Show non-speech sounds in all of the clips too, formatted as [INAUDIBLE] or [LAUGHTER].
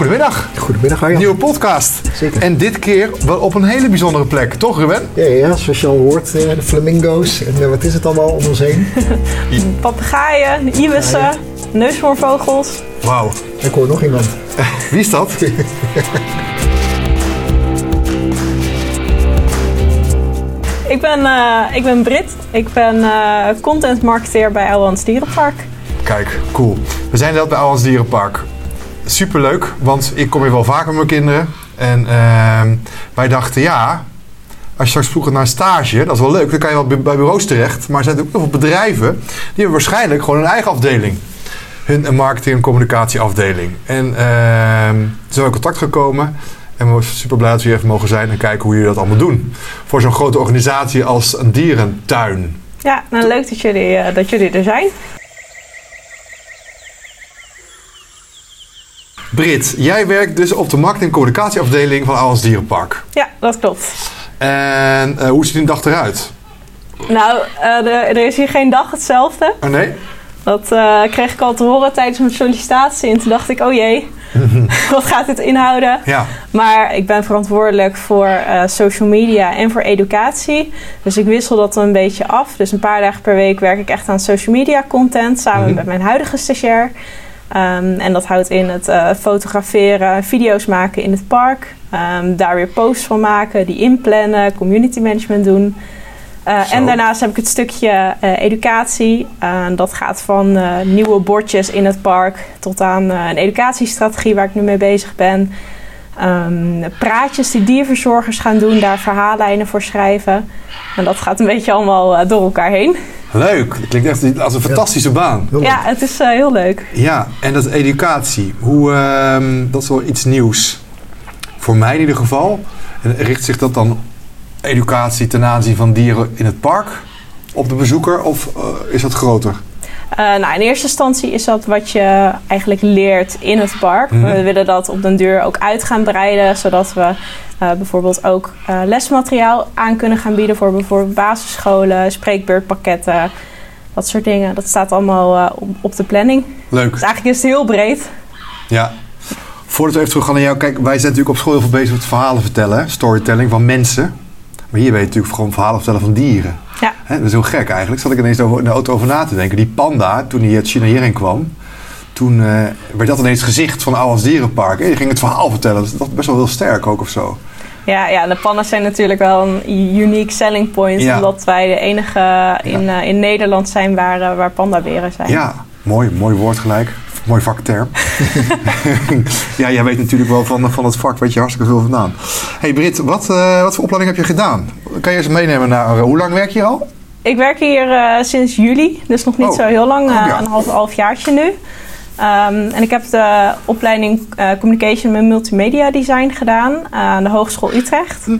Goedemiddag. Goedemiddag Arjan. Nieuwe podcast. Zeker. En dit keer wel op een hele bijzondere plek, toch Ruben? Ja, ja, zoals je al hoort, eh, de flamingo's en eh, wat is het allemaal om ons heen. [LAUGHS] Papegaaien, ibissen, neushoornvogels. Wauw. Ik hoor nog iemand. Wie is dat? [LAUGHS] Ik ben, eh, ik ben Brit. Ik ben eh content marketeer bij Elwans Dierenpark. Kijk, cool. We zijn net bij Ouwans Dierenpark. Superleuk, want ik kom hier wel vaker met mijn kinderen. En ehm, wij dachten, ja, als je straks vroeger naar stage, dat is wel leuk. Dan kan je wel bij bureaus terecht. Maar er zijn ook heel veel bedrijven, die hebben waarschijnlijk gewoon een eigen afdeling. Hun een marketing- en communicatieafdeling. En toen zijn we in contact gekomen. En we zijn super blij dat we hier even mogen zijn en kijken hoe jullie dat allemaal doen. Voor zo'n grote organisatie als een dierentuin. Ja, nou leuk dat jullie, eh, dat jullie er zijn. Brit, jij werkt dus op de marketing- en communicatieafdeling van Ouwans Dierenpark. Ja, dat klopt. En eh, hoe ziet een dag eruit? Nou, eh, er, er is hier geen dag hetzelfde. Oh nee? Dat eh, kreeg ik al te horen tijdens mijn sollicitatie. En toen dacht ik, oh jee, [LAUGHS] wat gaat dit inhouden? Ja. Maar ik ben verantwoordelijk voor social media en voor educatie. Dus ik wissel dat een beetje af. Dus een paar dagen per week werk ik echt aan social media content samen Mhm. met mijn huidige stagiair. Ehm, en dat houdt in het eh, fotograferen, video's maken in het park. Ehm, daar weer posts van maken, die inplannen, community management doen. Uh, Zo. en daarnaast heb ik het stukje uh, educatie. Uh, dat gaat van nieuwe bordjes in het park tot aan een educatiestrategie waar ik nu mee bezig ben. Um, praatjes die dierverzorgers gaan doen, daar verhaallijnen voor schrijven. En dat gaat een beetje allemaal uh, door elkaar heen. Leuk. Dat klinkt echt als een fantastische baan. Heel Ja, het is uh, heel leuk. Ja, en dat educatie. Hoe, ehm, dat is wel iets nieuws. Voor mij in ieder geval. En richt zich dat dan educatie ten aanzien van dieren in het park op de bezoeker of uh, is dat groter? Uh, nou, in eerste instantie is dat wat je eigenlijk leert in het park. Mhm. We willen dat op den duur ook uit gaan breiden, zodat we uh, bijvoorbeeld ook uh, lesmateriaal aan kunnen gaan bieden voor bijvoorbeeld basisscholen, spreekbeurtpakketten, dat soort dingen. Dat staat allemaal uh, op, op de planning. Leuk. Dus eigenlijk is het heel breed. Ja. Voordat we even terug gaan naar jou, kijk, wij zijn natuurlijk op school heel veel bezig met verhalen vertellen, storytelling van mensen. Maar hier ben je natuurlijk gewoon verhalen vertellen van dieren. Ja. Hè, dat is heel gek eigenlijk. Zat ik ineens over, in de auto over na te denken. Die panda, toen hij uit China hierheen kwam, toen uh, werd dat ineens gezicht van Ouwans Dierenpark. En die ging het verhaal vertellen. Dat is best wel heel sterk ook of zo. Ja, ja, de panda's zijn natuurlijk wel een unique selling point. Ja. Omdat wij de enige in, uh, in Nederland zijn waar, uh, waar pandaberen zijn. Ja, mooi, mooi woord gelijk. Mooi vakterm. [LAUGHS] ja, jij weet natuurlijk wel van, van het vak, weet je hartstikke veel vandaan. hey Brit, wat, uh, wat voor opleiding heb je gedaan? Kan je eens meenemen naar, uh, hoe lang werk je hier al? Ik werk hier uh, sinds juli, dus nog niet Oh. zo heel lang, Oh, ja. een half, halfjaartje nu. Um, en ik heb de opleiding Communication en Multimedia Design gedaan aan de Hogeschool Utrecht. Hm.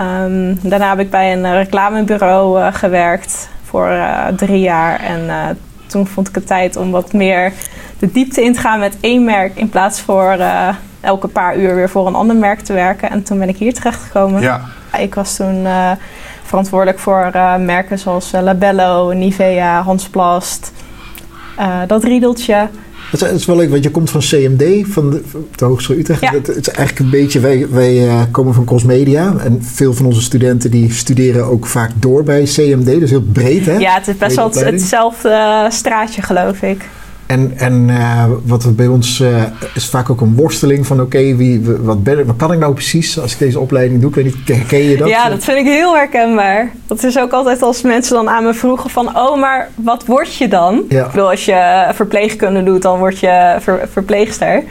Um, daarna heb ik bij een reclamebureau uh, gewerkt voor uh, drie jaar. En uh, toen vond ik het tijd om wat meer de diepte in te gaan met één merk. In plaats voor uh, elke paar uur weer voor een ander merk te werken. En toen ben ik hier terechtgekomen. Ja. Ik was toen uh, verantwoordelijk voor uh, merken zoals Labello, Nivea, Hansplast. Uh, dat riedeltje. Het is, het is wel leuk, want je komt van CMD, van de, van de Hogeschool Utrecht. Ja. Het, het, is eigenlijk een beetje, wij, wij uh, komen van Crossmedia. En veel van onze studenten die studeren ook vaak door bij CMD. Dus heel breed, hè? Ja, het is best wel het, hetzelfde straatje, geloof ik. En, en uh, wat bij ons uh, is vaak ook een worsteling van oké, okay, wat, ben, wat kan ik nou precies als ik deze opleiding doe? Ik weet niet, herken je dat? Ja, dat vind ik heel herkenbaar. Dat is ook altijd als mensen dan aan me vroegen van oh, maar wat word je dan? Ja. Ik bedoel, als je verpleegkunde doet, dan word je ver, verpleegster.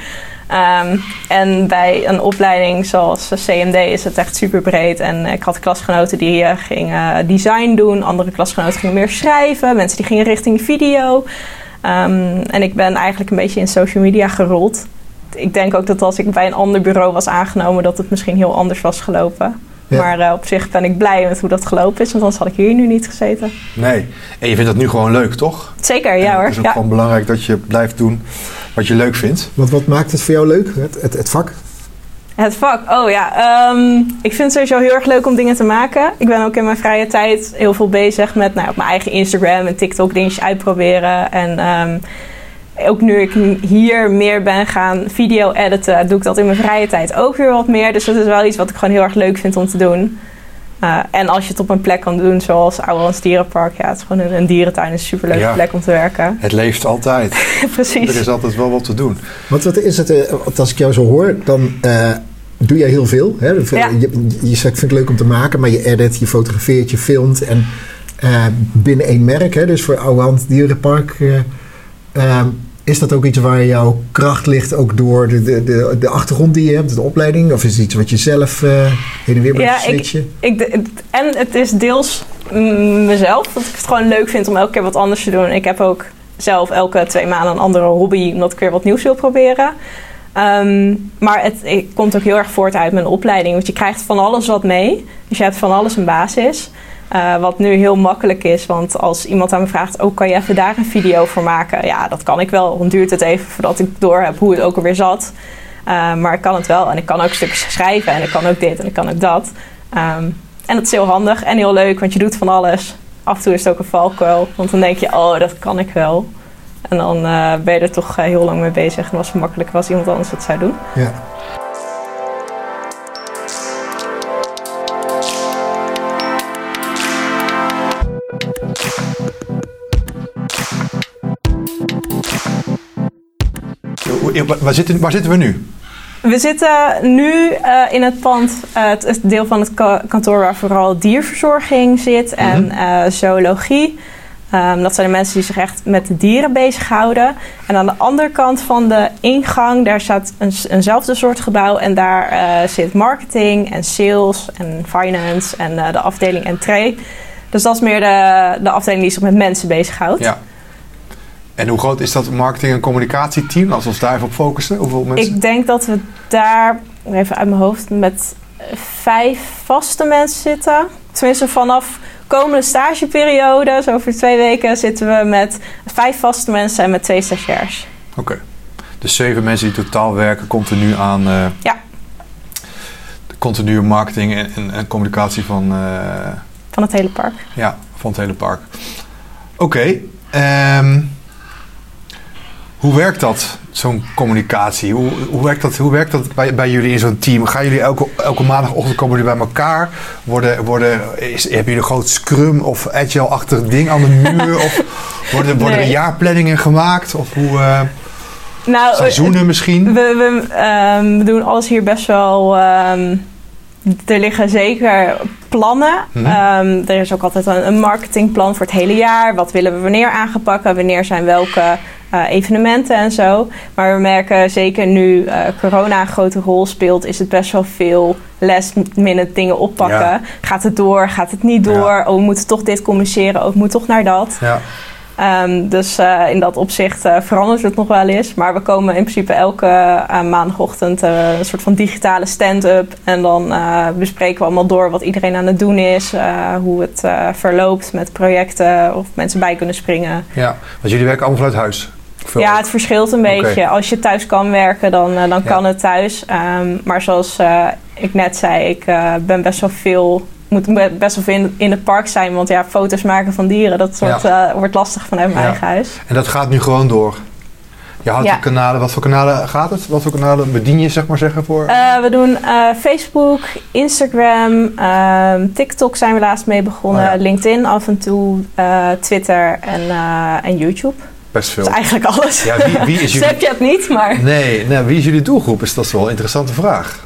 Um, en bij een opleiding zoals CMD is het echt super breed. En ik had klasgenoten die uh, gingen design doen, andere klasgenoten gingen meer schrijven, mensen die gingen richting video. Um, en ik ben eigenlijk een beetje in social media gerold. Ik denk ook dat als ik bij een ander bureau was aangenomen, dat het misschien heel anders was gelopen. Ja. Maar uh, op zich ben ik blij met hoe dat gelopen is, want anders had ik hier nu niet gezeten. Nee, en je vindt dat nu gewoon leuk, toch? Zeker, ja hoor. Het is ook ja. gewoon belangrijk dat je blijft doen wat je leuk vindt. Want wat maakt het voor jou leuk, het, het, het vak? Het vak, oh ja. Um, ik vind het sowieso heel erg leuk om dingen te maken. Ik ben ook in mijn vrije tijd heel veel bezig met nou, op mijn eigen Instagram en TikTok dingetjes uitproberen. En um, ook nu ik hier meer ben gaan video editen, doe ik dat in mijn vrije tijd ook weer wat meer. Dus dat is wel iets wat ik gewoon heel erg leuk vind om te doen. Uh, en als je het op een plek kan doen, zoals Ouwelands Dierenpark, ja, het is gewoon een, een dierentuin, een superleuke Ja. plek om te werken. Het leeft altijd. [LAUGHS] Precies. Er is altijd wel wat te doen. Want wat is het, eh, want als ik jou zo hoor, dan eh, doe jij heel veel. Hè? Ja. Je, je zegt, ik vind het leuk om te maken, maar je edit, je fotografeert, je filmt. En eh, binnen één merk, hè, dus voor Ouwehand Dierenpark, eh, eh, is dat ook iets waar jouw kracht ligt, ook door de, de, de, de achtergrond die je hebt, de opleiding? Of is het iets wat je zelf eh, heen en weer moet Ja, switchen? Ik, de- en het is deels mezelf, dat ik het gewoon leuk vind om elke keer wat anders te doen. Ik heb ook zelf elke twee maanden een andere hobby, omdat ik weer wat nieuws wil proberen. Ehm, maar het, het komt ook heel erg voort uit mijn opleiding, want je krijgt van alles wat mee. Dus je hebt van alles een basis. Eh, wat nu heel makkelijk is, want als iemand aan me vraagt: Oh, kan je even daar een video voor maken? Ja, dat kan ik wel. Dan duurt het even voordat ik door heb hoe het ook alweer zat. Eh, maar ik kan het wel en ik kan ook stukjes schrijven en ik kan ook dit en ik kan ook dat. Ehm, en dat is heel handig en heel leuk, want je doet van alles. Af en toe is het ook een valkuil, want dan denk je: Oh, dat kan ik wel. En dan eh, ben je er toch heel lang mee bezig en was het makkelijker als iemand anders het zou doen. Ja. Waar zitten, waar zitten we nu? We zitten nu eh, in het pand, eh, het, het deel van het ka- kantoor waar vooral dierverzorging zit en eh, zoologie. Ehm, dat zijn de mensen die zich echt met de dieren bezighouden. En aan de andere kant van de ingang, daar staat een, eenzelfde soort gebouw. En daar zit marketing en sales en finance en de afdeling entree. Dus dat is meer de, de afdeling die zich met mensen bezighoudt. Ja. En hoe groot is dat marketing- en communicatieteam? Als we ons daar even op focussen. Hoeveel mensen? Ik denk dat we daar, even uit mijn hoofd, met vijf vaste mensen zitten. Tenminste, vanaf komende stageperiode, zo over twee weken, zitten we met vijf vaste mensen en met twee stagiairs. Oké. Dus zeven mensen die totaal werken continu aan eh, Ja. de continue marketing en, en, en communicatie van, eh, Van het hele park. ja, van het hele park. Oké. ehm, hoe werkt dat, zo'n communicatie? Hoe, hoe werkt dat, hoe werkt dat bij, bij jullie in zo'n team? Gaan jullie elke, elke maandagochtend komen jullie bij elkaar? Worden, worden, is, hebben jullie een groot scrum of agile-achtig ding aan de muur? [LAUGHS] of worden, worden er jaarplanningen gemaakt? Of hoe, eh, Nou, seizoenen misschien? We, we, ehm, we doen alles hier best wel. ehm, er liggen zeker plannen. Mhm. Ehm, er is ook altijd een, een marketingplan voor het hele jaar. Wat willen we wanneer aangepakken? Wanneer zijn welke eh, evenementen en zo. Maar we merken zeker nu eh, corona een grote rol speelt, is het best wel veel last minute dingen oppakken. Ja. Gaat het door? Gaat het niet door? Oh, we moeten toch dit communiceren. Oh, ik moet toch naar dat. Ja. Ehm, dus eh, in dat opzicht verandert het nog wel eens. Maar we komen in principe elke maandagochtend een soort van digitale stand-up. En dan bespreken we allemaal door wat iedereen aan het doen is. hoe het verloopt met projecten. Of mensen bij kunnen springen. ja. Want jullie werken allemaal vanuit huis? Ja, ook. het verschilt een beetje. Als je thuis kan werken, dan, eh, dan Ja. kan het thuis. Ehm, maar zoals eh, ik net zei, ik eh, ben best wel veel... Moet be- best wel veel in, in het park zijn. Want ja, foto's maken van dieren, dat wordt, wordt lastig vanuit mijn Ja. eigen huis. En dat gaat nu gewoon door? Je had Ja. de kanalen, wat voor kanalen gaat het? Wat voor kanalen bedien je, zeg maar zeggen, voor? We doen Facebook, Instagram, ehm, TikTok zijn we laatst mee begonnen. Oh. LinkedIn af en toe, Twitter en, en YouTube. Best veel. Dat is eigenlijk alles. Ja, wie, wie is [LAUGHS] jullie... Snapchat niet, maar... Nee, nee, wie is jullie doelgroep? Is dat wel een interessante vraag.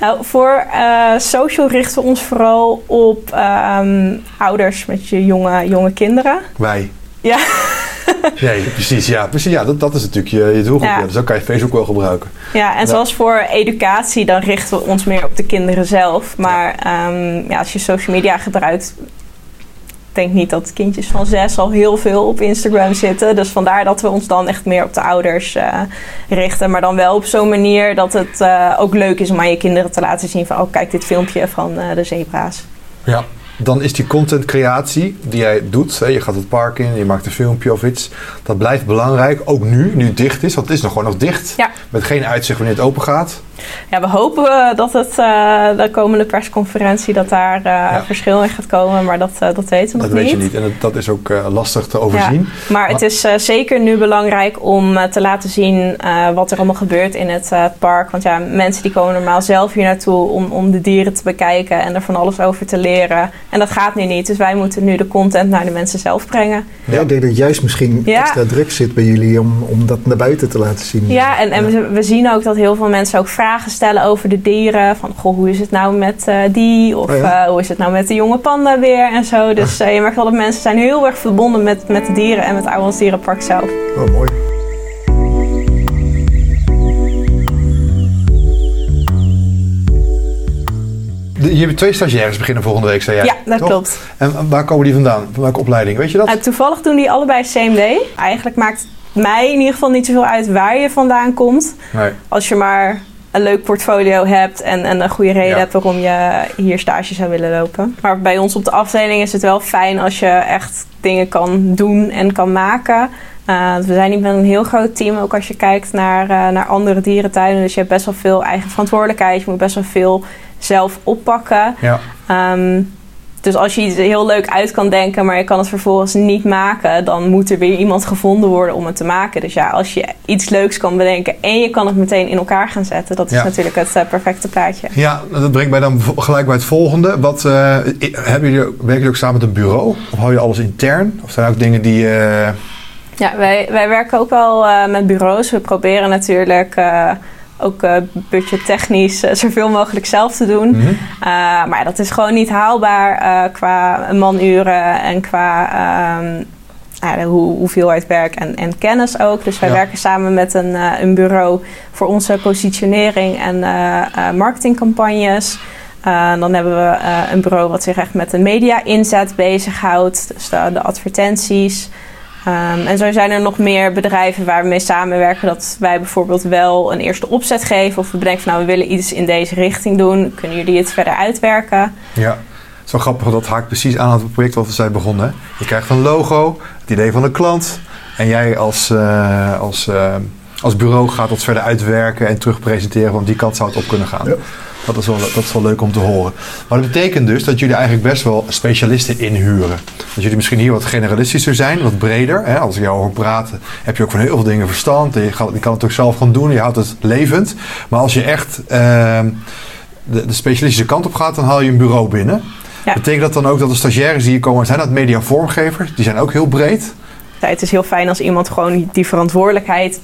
Nou, voor eh, social richten we ons vooral op ehm, ouders met je jonge, jonge kinderen. Wij. Ja. [LAUGHS] Nee, precies. Ja, precies, ja dat, dat is natuurlijk je, je doelgroep. Ja. Ja. Dus dan kan je Facebook wel gebruiken. Ja, en Ja. zoals voor educatie, dan richten we ons meer op de kinderen zelf. Maar ehm, ja, als je social media gebruikt, ik denk niet dat kindjes van zes al heel veel op Instagram zitten. Dus vandaar dat we ons dan echt meer op de ouders eh, richten. Maar dan wel op zo'n manier dat het eh, ook leuk is om aan je kinderen te laten zien van... oh, kijk dit filmpje van eh, de zebra's. Ja. Dan is die contentcreatie die jij doet, hè, je gaat het park in, je maakt een filmpje of iets, dat blijft belangrijk. Ook nu, nu het dicht is, want het is nog gewoon nog dicht. Ja. Met geen uitzicht wanneer het open gaat. Ja, we hopen eh, dat het uh, de komende persconferentie dat daar uh, ja. verschil in gaat komen, maar dat, dat weten we dat nog niet. Dat weet je niet en dat, dat is ook lastig te overzien. Ja, maar, het is zeker nu belangrijk om te laten zien wat er allemaal gebeurt in het park. Want ja, mensen die komen normaal zelf hier naartoe om, om de dieren te bekijken en er van alles over te leren. En dat gaat nu niet, dus wij moeten nu de content naar de mensen zelf brengen. Ja, ik denk dat juist misschien extra druk zit bij jullie om, om dat naar buiten te laten zien. Ja, en, en we, we zien ook dat heel veel mensen ook vragen stellen over de dieren. Van, goh, hoe is het nou met uh, die? Of oh ja? uh, hoe is het nou met de jonge panda weer? En zo. Dus uh, je merkt wel dat mensen zijn heel erg verbonden met, met de dieren en met het Ouwels Dierenpark zelf. Oh, mooi. Je hebt twee stagiaires beginnen volgende week, zei jij? Ja, dat toch? klopt. En waar komen die vandaan? Van welke opleiding? Weet je dat? toevallig doen die allebei CMD. Eigenlijk maakt mij in ieder geval niet zoveel uit waar je vandaan komt. Nee. Als je maar een leuk portfolio hebt en, en een goede reden Ja. hebt waarom je hier stage zou willen lopen. Maar bij ons op de afdeling is het wel fijn als je echt dingen kan doen en kan maken. Uh, we zijn niet met een heel groot team, ook als je kijkt naar, uh, naar andere dierentuinen. Dus je hebt best wel veel eigen verantwoordelijkheid. Je moet best wel veel zelf oppakken. Ja. Um, dus als je iets heel leuk uit kan denken, maar je kan het vervolgens niet maken, dan moet er weer iemand gevonden worden om het te maken. Dus ja, als je iets leuks kan bedenken en je kan het meteen in elkaar gaan zetten, dat is Ja. natuurlijk het uh, perfecte plaatje. Ja, dat brengt mij dan gelijk bij het volgende. Wat, uh, hebben jullie, werken jullie ook samen met een bureau? Of hou je alles intern? Of zijn er ook dingen die... Uh... Ja, wij, wij werken ook wel met bureaus. We proberen natuurlijk ook uh, budgettechnisch zoveel mogelijk zelf te doen. Mm -hmm. maar dat is gewoon niet haalbaar qua manuren en qua um, de hoe, hoeveelheid werk en, en, kennis ook. Dus wij Ja. werken samen met een, een bureau voor onze positionering en marketingcampagnes. Uh, dan hebben we uh, een bureau wat zich echt met de media-inzet bezighoudt. Dus de, de advertenties. Um, en zo zijn er nog meer bedrijven waar we mee samenwerken. Dat wij bijvoorbeeld wel een eerste opzet geven. Of we bedenken van nou, we willen iets in deze richting doen. Kunnen jullie het verder uitwerken? Ja, zo grappig. Dat haakt precies aan het project wat we zijn begonnen. Je krijgt een logo, het idee van de klant. En jij als, uh, als, uh, als bureau gaat dat verder uitwerken en terugpresenteren. Want die kant zou het op kunnen gaan. Ja. Dat is, wel, dat is wel leuk om te horen. Maar dat betekent dus dat jullie eigenlijk best wel specialisten inhuren. Dat jullie misschien hier wat generalistischer zijn, wat breder. Hè? Als ik jou hoor praten, heb je ook van heel veel dingen verstand. Je, gaat, je kan het ook zelf gaan doen, je houdt het levend. Maar als je echt uh, de, de, specialistische kant op gaat, dan haal je een bureau binnen. Ja. Betekent dat dan ook dat de stagiaires die hier komen, zijn dat mediavormgevers? Die zijn ook heel breed. Ja, het is heel fijn als iemand gewoon die verantwoordelijkheid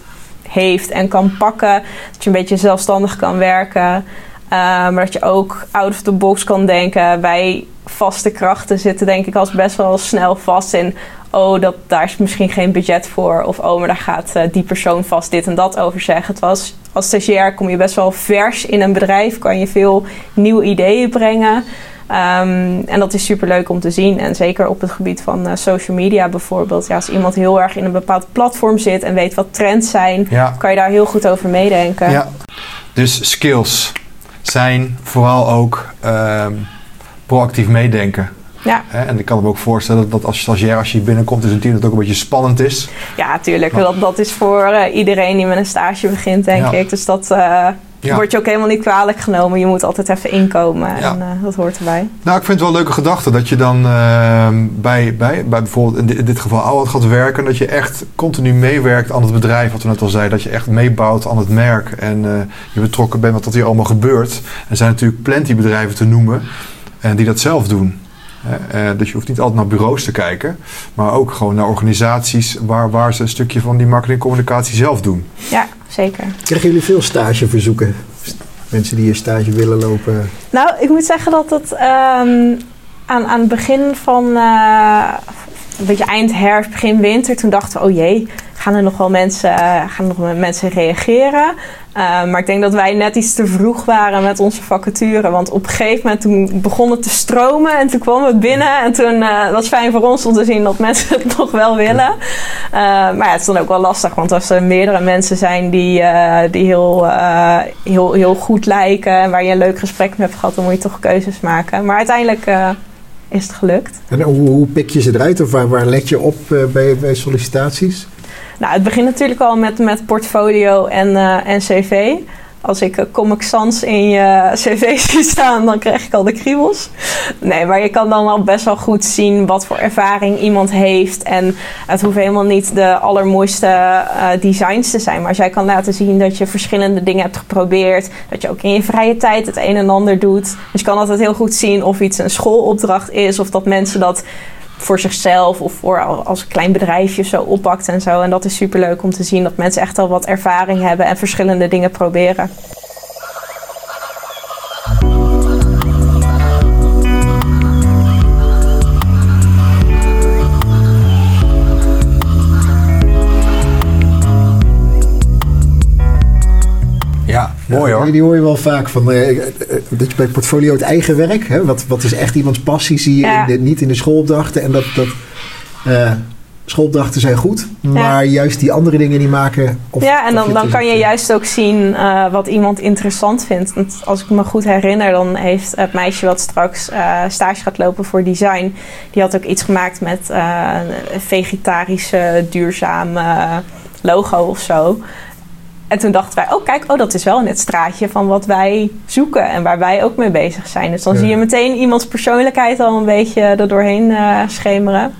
heeft en kan pakken. Dat je een beetje zelfstandig kan werken. Maar dat je ook out of the box kan denken. Wij vaste krachten zitten denk ik als best wel snel vast in... oh, dat, daar is misschien geen budget voor. Of oh, maar daar gaat uh, die persoon vast dit en dat over zeggen. Het was, als stagiair kom je best wel vers in een bedrijf. Kan je veel nieuwe ideeën brengen. Um, en dat is super leuk om te zien. En zeker op het gebied van uh, social media bijvoorbeeld. Ja, als iemand heel erg in een bepaald platform zit... en weet wat trends zijn... Ja. kan je daar heel goed over meedenken. Ja. Dus skills zijn vooral ook uh, proactief meedenken. Ja. Hè? En ik kan me ook voorstellen dat als stagiair, als je binnenkomt, is een team dat ook een beetje spannend is. Ja, tuurlijk. Dat, dat is voor uh, iedereen die met een stage begint, denk Ja. ik. Dus dat uh, Ja. wordt je ook helemaal niet kwalijk genomen. Je moet altijd even inkomen Ja. en uh, dat hoort erbij. Nou, ik vind het wel een leuke gedachte dat je dan uh, bij, bij, bij bijvoorbeeld in dit, in dit geval Ouwad gaat werken. Dat je echt continu meewerkt aan het bedrijf, wat we net al zeiden. Dat je echt meebouwt aan het merk en uh, je betrokken bent met wat hier allemaal gebeurt. Er zijn natuurlijk plenty bedrijven te noemen en die dat zelf doen. Uh, dus je hoeft niet altijd naar bureaus te kijken, maar ook gewoon naar organisaties waar, waar ze een stukje van die marketingcommunicatie zelf doen. Ja, zeker. Krijgen jullie veel stageverzoeken? Mensen die hier stage willen lopen? Nou, ik moet zeggen dat het um, aan, aan het begin van uh, een beetje eind herfst, begin winter, toen dachten we, oh jee, gaan er nog wel mensen, uh, gaan nog mensen reageren? Uh, maar ik denk dat wij net iets te vroeg waren met onze vacature. Want op een gegeven moment toen begon het te stromen en toen kwam het binnen. En toen uh, was fijn voor ons om te zien dat mensen het [LAUGHS] nog wel willen. Maar ja, het is dan ook wel lastig. Want als er meerdere mensen zijn die, die heel, heel, heel goed lijken. En waar je een leuk gesprek mee hebt gehad, dan moet je toch keuzes maken. Maar uiteindelijk is het gelukt. En hoe, hoe pik je ze eruit? Of waar, waar let je op bij, bij sollicitaties? Nou, het begint natuurlijk al met, met portfolio en, uh, en cv. als ik Comic Sans in je [LAUGHS] cv zie staan, dan krijg ik al de kriebels. Nee, maar je kan dan al best wel goed zien wat voor ervaring iemand heeft. En het hoeft helemaal niet de allermooiste uh, designs te zijn. Maar als jij kan laten zien dat je verschillende dingen hebt geprobeerd. Dat je ook in je vrije tijd het een en ander doet. Dus je kan altijd heel goed zien of iets een schoolopdracht is. Of dat mensen dat voor zichzelf of voor als een klein bedrijfje zo oppakt en zo. En dat is super leuk om te zien dat mensen echt al wat ervaring hebben en verschillende dingen proberen. Mooi hoor. Die hoor je wel vaak van uh, dat je bij portfolio het eigen werk, hè, wat, wat is echt iemands passie, zie je Ja. in de- niet in de schoolopdrachten. En dat, dat eh, schoolopdrachten zijn goed, maar juist die andere dingen die maken. Of, ja, en dan, dan kan je juist ook zien eh, wat iemand interessant vindt. Want als ik me goed herinner, dan heeft het meisje wat straks eh, stage gaat lopen voor design, die had ook iets gemaakt met eh, een vegetarische, duurzame logo of zo. En toen dachten wij, oh kijk, oh, dat is wel in het straatje van wat wij zoeken en waar wij ook mee bezig zijn. Dus dan Ja. zie je meteen iemands persoonlijkheid al een beetje er doorheen eh, schemeren.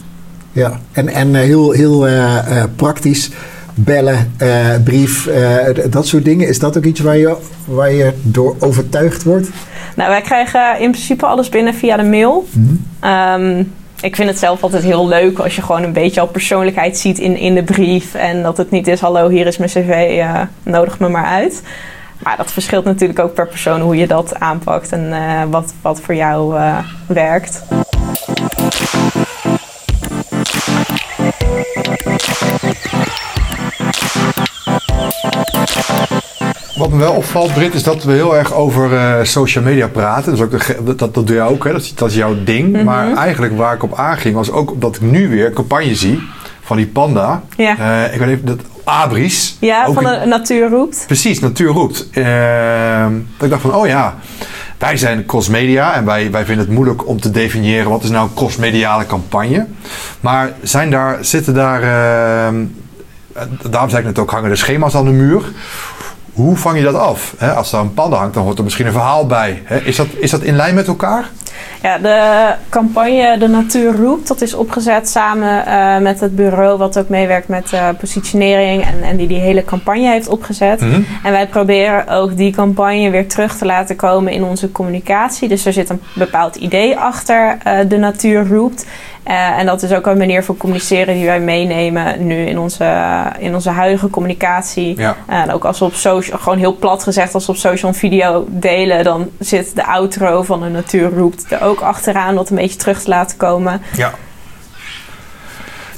Ja, en, en eh, heel, heel eh, praktisch. Bellen, brief, dat soort dingen. Is dat ook iets waar je, waar je door overtuigd wordt? Nou, wij krijgen in principe alles binnen via de mail. Ehm, ik vind het zelf altijd heel leuk als je gewoon een beetje al persoonlijkheid ziet in, in de brief. En dat het niet is, hallo, hier is mijn cv, eh, nodig me maar uit. Maar dat verschilt natuurlijk ook per persoon hoe je dat aanpakt en eh, wat, wat voor jou eh, werkt. Wat me wel opvalt, Brit, is dat we heel erg over eh, social media praten. Dus ook de dat, dat doe je ook, hè? Dat, is, dat is jouw ding. Mhm. Maar eigenlijk waar ik op aanging, was ook dat ik nu weer een campagne zie van die panda. Ja, Eh, ik weet even, dat Abris. ja van in- de natuur roept. Precies, natuur roept. Ehm, dat ik dacht van, oh ja, wij zijn crossmedia en wij, wij vinden het moeilijk om te definiëren wat is nou een crossmediale campagne. Maar zijn daar, zitten daar, ehm, eh, daarom zei ik net ook, hangen er schema's aan de muur. Hoe vang je dat af? Als er een panda hangt, dan hoort er misschien een verhaal bij. Is, dat, is dat in lijn met elkaar? Ja, de campagne De Natuur Roept, dat is opgezet samen eh, met het bureau wat ook meewerkt met eh, positionering en, en die die hele campagne heeft opgezet. Mhm. En wij proberen ook die campagne weer terug te laten komen in onze communicatie. Dus er zit een bepaald idee achter eh, De Natuur Roept. En dat is ook een manier van communiceren die wij meenemen nu in onze, in onze huidige communicatie. Ja. En ook als we op social, gewoon heel plat gezegd, als we op social een video delen, dan zit de outro van de natuur roept er ook achteraan, dat een beetje terug te laten komen. Ja.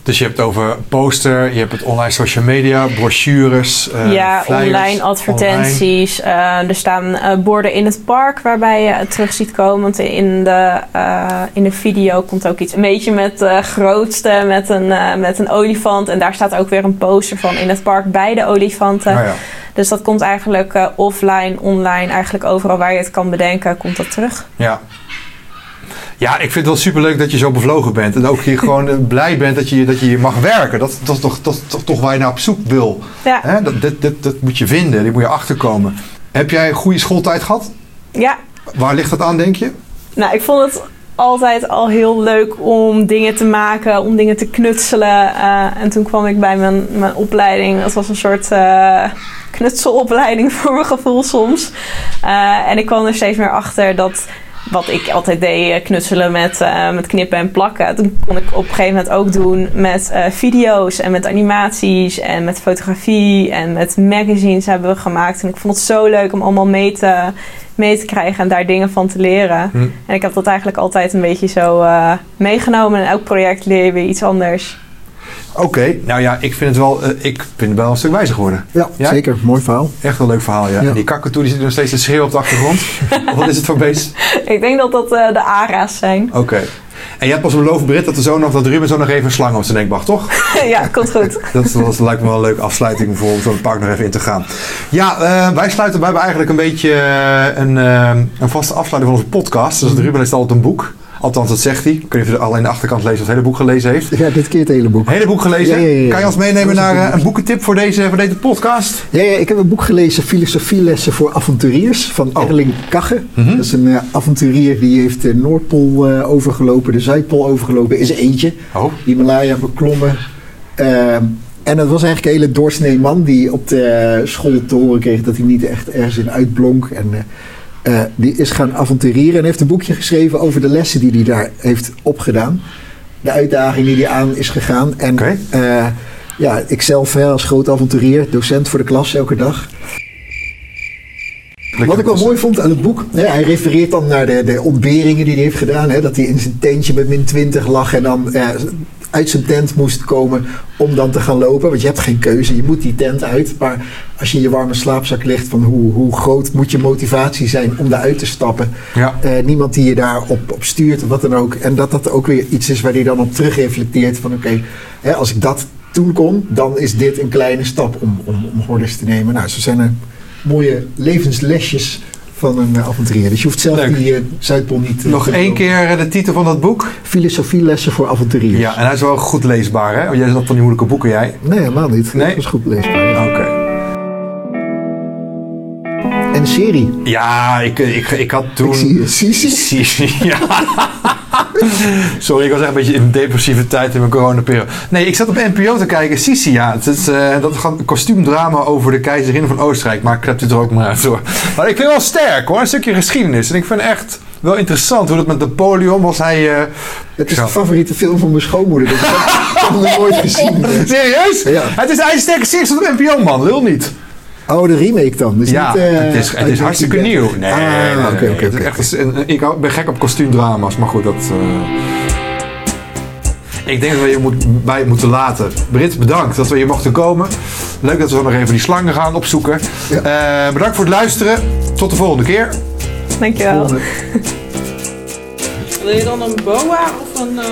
Dus je hebt het over poster, je hebt het online social media, brochures, eh, ja, flyers, online advertenties. eh, er staan eh, borden in het park waarbij je het terug ziet komen. Want in de, in de video komt ook iets een beetje met de grootste, met een, met een olifant. En daar staat ook weer een poster van in het park bij de olifanten. Nou ja. Dus dat komt eigenlijk offline, online, eigenlijk overal waar je het kan bedenken, komt dat terug. Ja. Ja, ik vind het wel superleuk dat je zo bevlogen bent. En ook hier gewoon eh, blij bent dat je, dat je hier mag werken. Dat, dat, is toch, dat toch, toch waar je naar op zoek wil. Ja, Hè? Dat, dat, dat, dat moet je vinden, die moet je achterkomen. Heb jij een goede schooltijd gehad? ja Waar ligt dat aan, denk je? Nou, ik vond het altijd al heel leuk om dingen te maken, om dingen te knutselen. Eh, en toen kwam ik bij mijn, mijn opleiding. Dat was een soort eh, knutselopleiding [LAUGHS] voor mijn gevoel soms. En ik kwam er steeds meer achter dat wat ik altijd deed, eh, knutselen met, eh, met knippen en plakken. Toen kon ik op een gegeven moment ook doen met eh, video's en met animaties en met fotografie en met magazines hebben we gemaakt. En ik vond het zo leuk om allemaal mee te, mee te krijgen en daar dingen van te leren. Hm. En ik heb dat eigenlijk altijd een beetje zo meegenomen. En elk project leer je weer iets anders. Oké, nou ja, ik vind het wel, eh, ik vind het wel een stuk wijzer geworden. Ja, zeker. Mooi verhaal. Echt een leuk verhaal, ja. Ja. En die kakatoe die zit nog steeds te schreeuwen op de achtergrond. [LAUGHS] Wat is het voor beest? ik denk dat dat eh, de ARA's zijn. Oké. En je hebt pas beloofd, Britt, dat, er zo nog, dat Ruben zo nog even een slang op zijn nekbag, toch? [LAUGHS] ja, komt goed. [LAUGHS] Dat, dat lijkt me wel een leuke afsluiting voor om zo'n park nog even in te gaan. Ja, eh, wij sluiten bij eigenlijk een beetje een, een vaste afsluiting van onze podcast. Dus Ruben heeft altijd een boek. Althans, dat zegt hij. Ik weet niet of alleen de achterkant leest of het hele boek gelezen heeft. Ja, dit keer het hele boek. Het hele boek gelezen. Ja, ja, ja. Kan je ons meenemen naar eh, een boekentip voor deze, voor deze podcast? Ja, ik heb een boek gelezen, Filosofielessen voor avonturiers, van Oh. Erling Kagge. Mhm. Dat is een eh, avonturier die heeft de Noordpool eh, overgelopen, de Zuidpool overgelopen, is eentje. Oh, Himalaya beklommen. Ehm, en dat was eigenlijk een hele doorsnee man die op de school te horen kreeg dat hij niet echt ergens in uitblonk. En eh, die is gaan avonturieren en heeft een boekje geschreven over de lessen die hij daar heeft opgedaan. De uitdaging die hij aan is gegaan. En eh, ja, ik zelf hè, als groot avonturier, docent voor de klas elke dag. Wat ik wel mooi vond aan het boek, hè, hij refereert dan naar de, de ontberingen die hij heeft gedaan. Hè, dat hij in zijn tentje met min 20 lag en dan eh, uit zijn tent moest komen om dan te gaan lopen. Want je hebt geen keuze, je moet die tent uit. Maar als je in je warme slaapzak ligt, van hoe, hoe groot moet je motivatie zijn om daaruit te stappen. Ja. Eh, niemand die je daarop op stuurt of wat dan ook. En dat dat ook weer iets is waar hij dan op terugreflecteert van oké, als ik dat toen kon, dan is dit een kleine stap om, om, om hordes te nemen. Nou, zo zijn er mooie levenslesjes van een eh, avonturier. Dus je hoeft zelf Leuk. die eh, Zuidpool niet... eh, Nog één keer de titel van dat boek. Filosofielessen voor avonturiers. Ja, en hij is wel goed leesbaar, hè? Jij zat van die moeilijke boeken, jij. Nee, helemaal niet. Nee? Dat was goed leesbaar. Ja. Oké. En serie. Ja, ik, ik, ik had toen... Ik zie je. Sisi. [LAUGHS] Sisi, ja. [LAUGHS] Sorry, ik was echt een beetje in een depressieve tijd in mijn coronaperiode. Nee, ik zat op NPO te kijken. Sisi, ja. Het is, eh, dat is gewoon een kostuumdrama over de keizerin van Oostenrijk. Maar ik klep dit er ook maar uit hoor. Maar ik vind het wel sterk hoor. Een stukje geschiedenis. En ik vind echt wel interessant hoe dat met Napoleon was. Hij... eh, Het is de favoriete film van mijn schoonmoeder. Dus ik heb [LAUGHS] hem nog nooit gezien. Serieus? Ja. Oh, de remake dan. Dus Ja, niet, eh, het is, het is hartstikke 1930. nieuw. Nee, Ah, nee, oké, nee, oké, echt Ik ben gek op kostuumdrama's, maar goed, dat... eh, Ik denk dat we je moet, bij moeten laten. Brit, bedankt dat we hier mochten komen. Leuk dat we nog even die slangen gaan opzoeken. Eh, bedankt voor het luisteren. Tot de volgende keer. Dankjewel. Volgende. [LAUGHS] Wil je dan een boa of een... eh,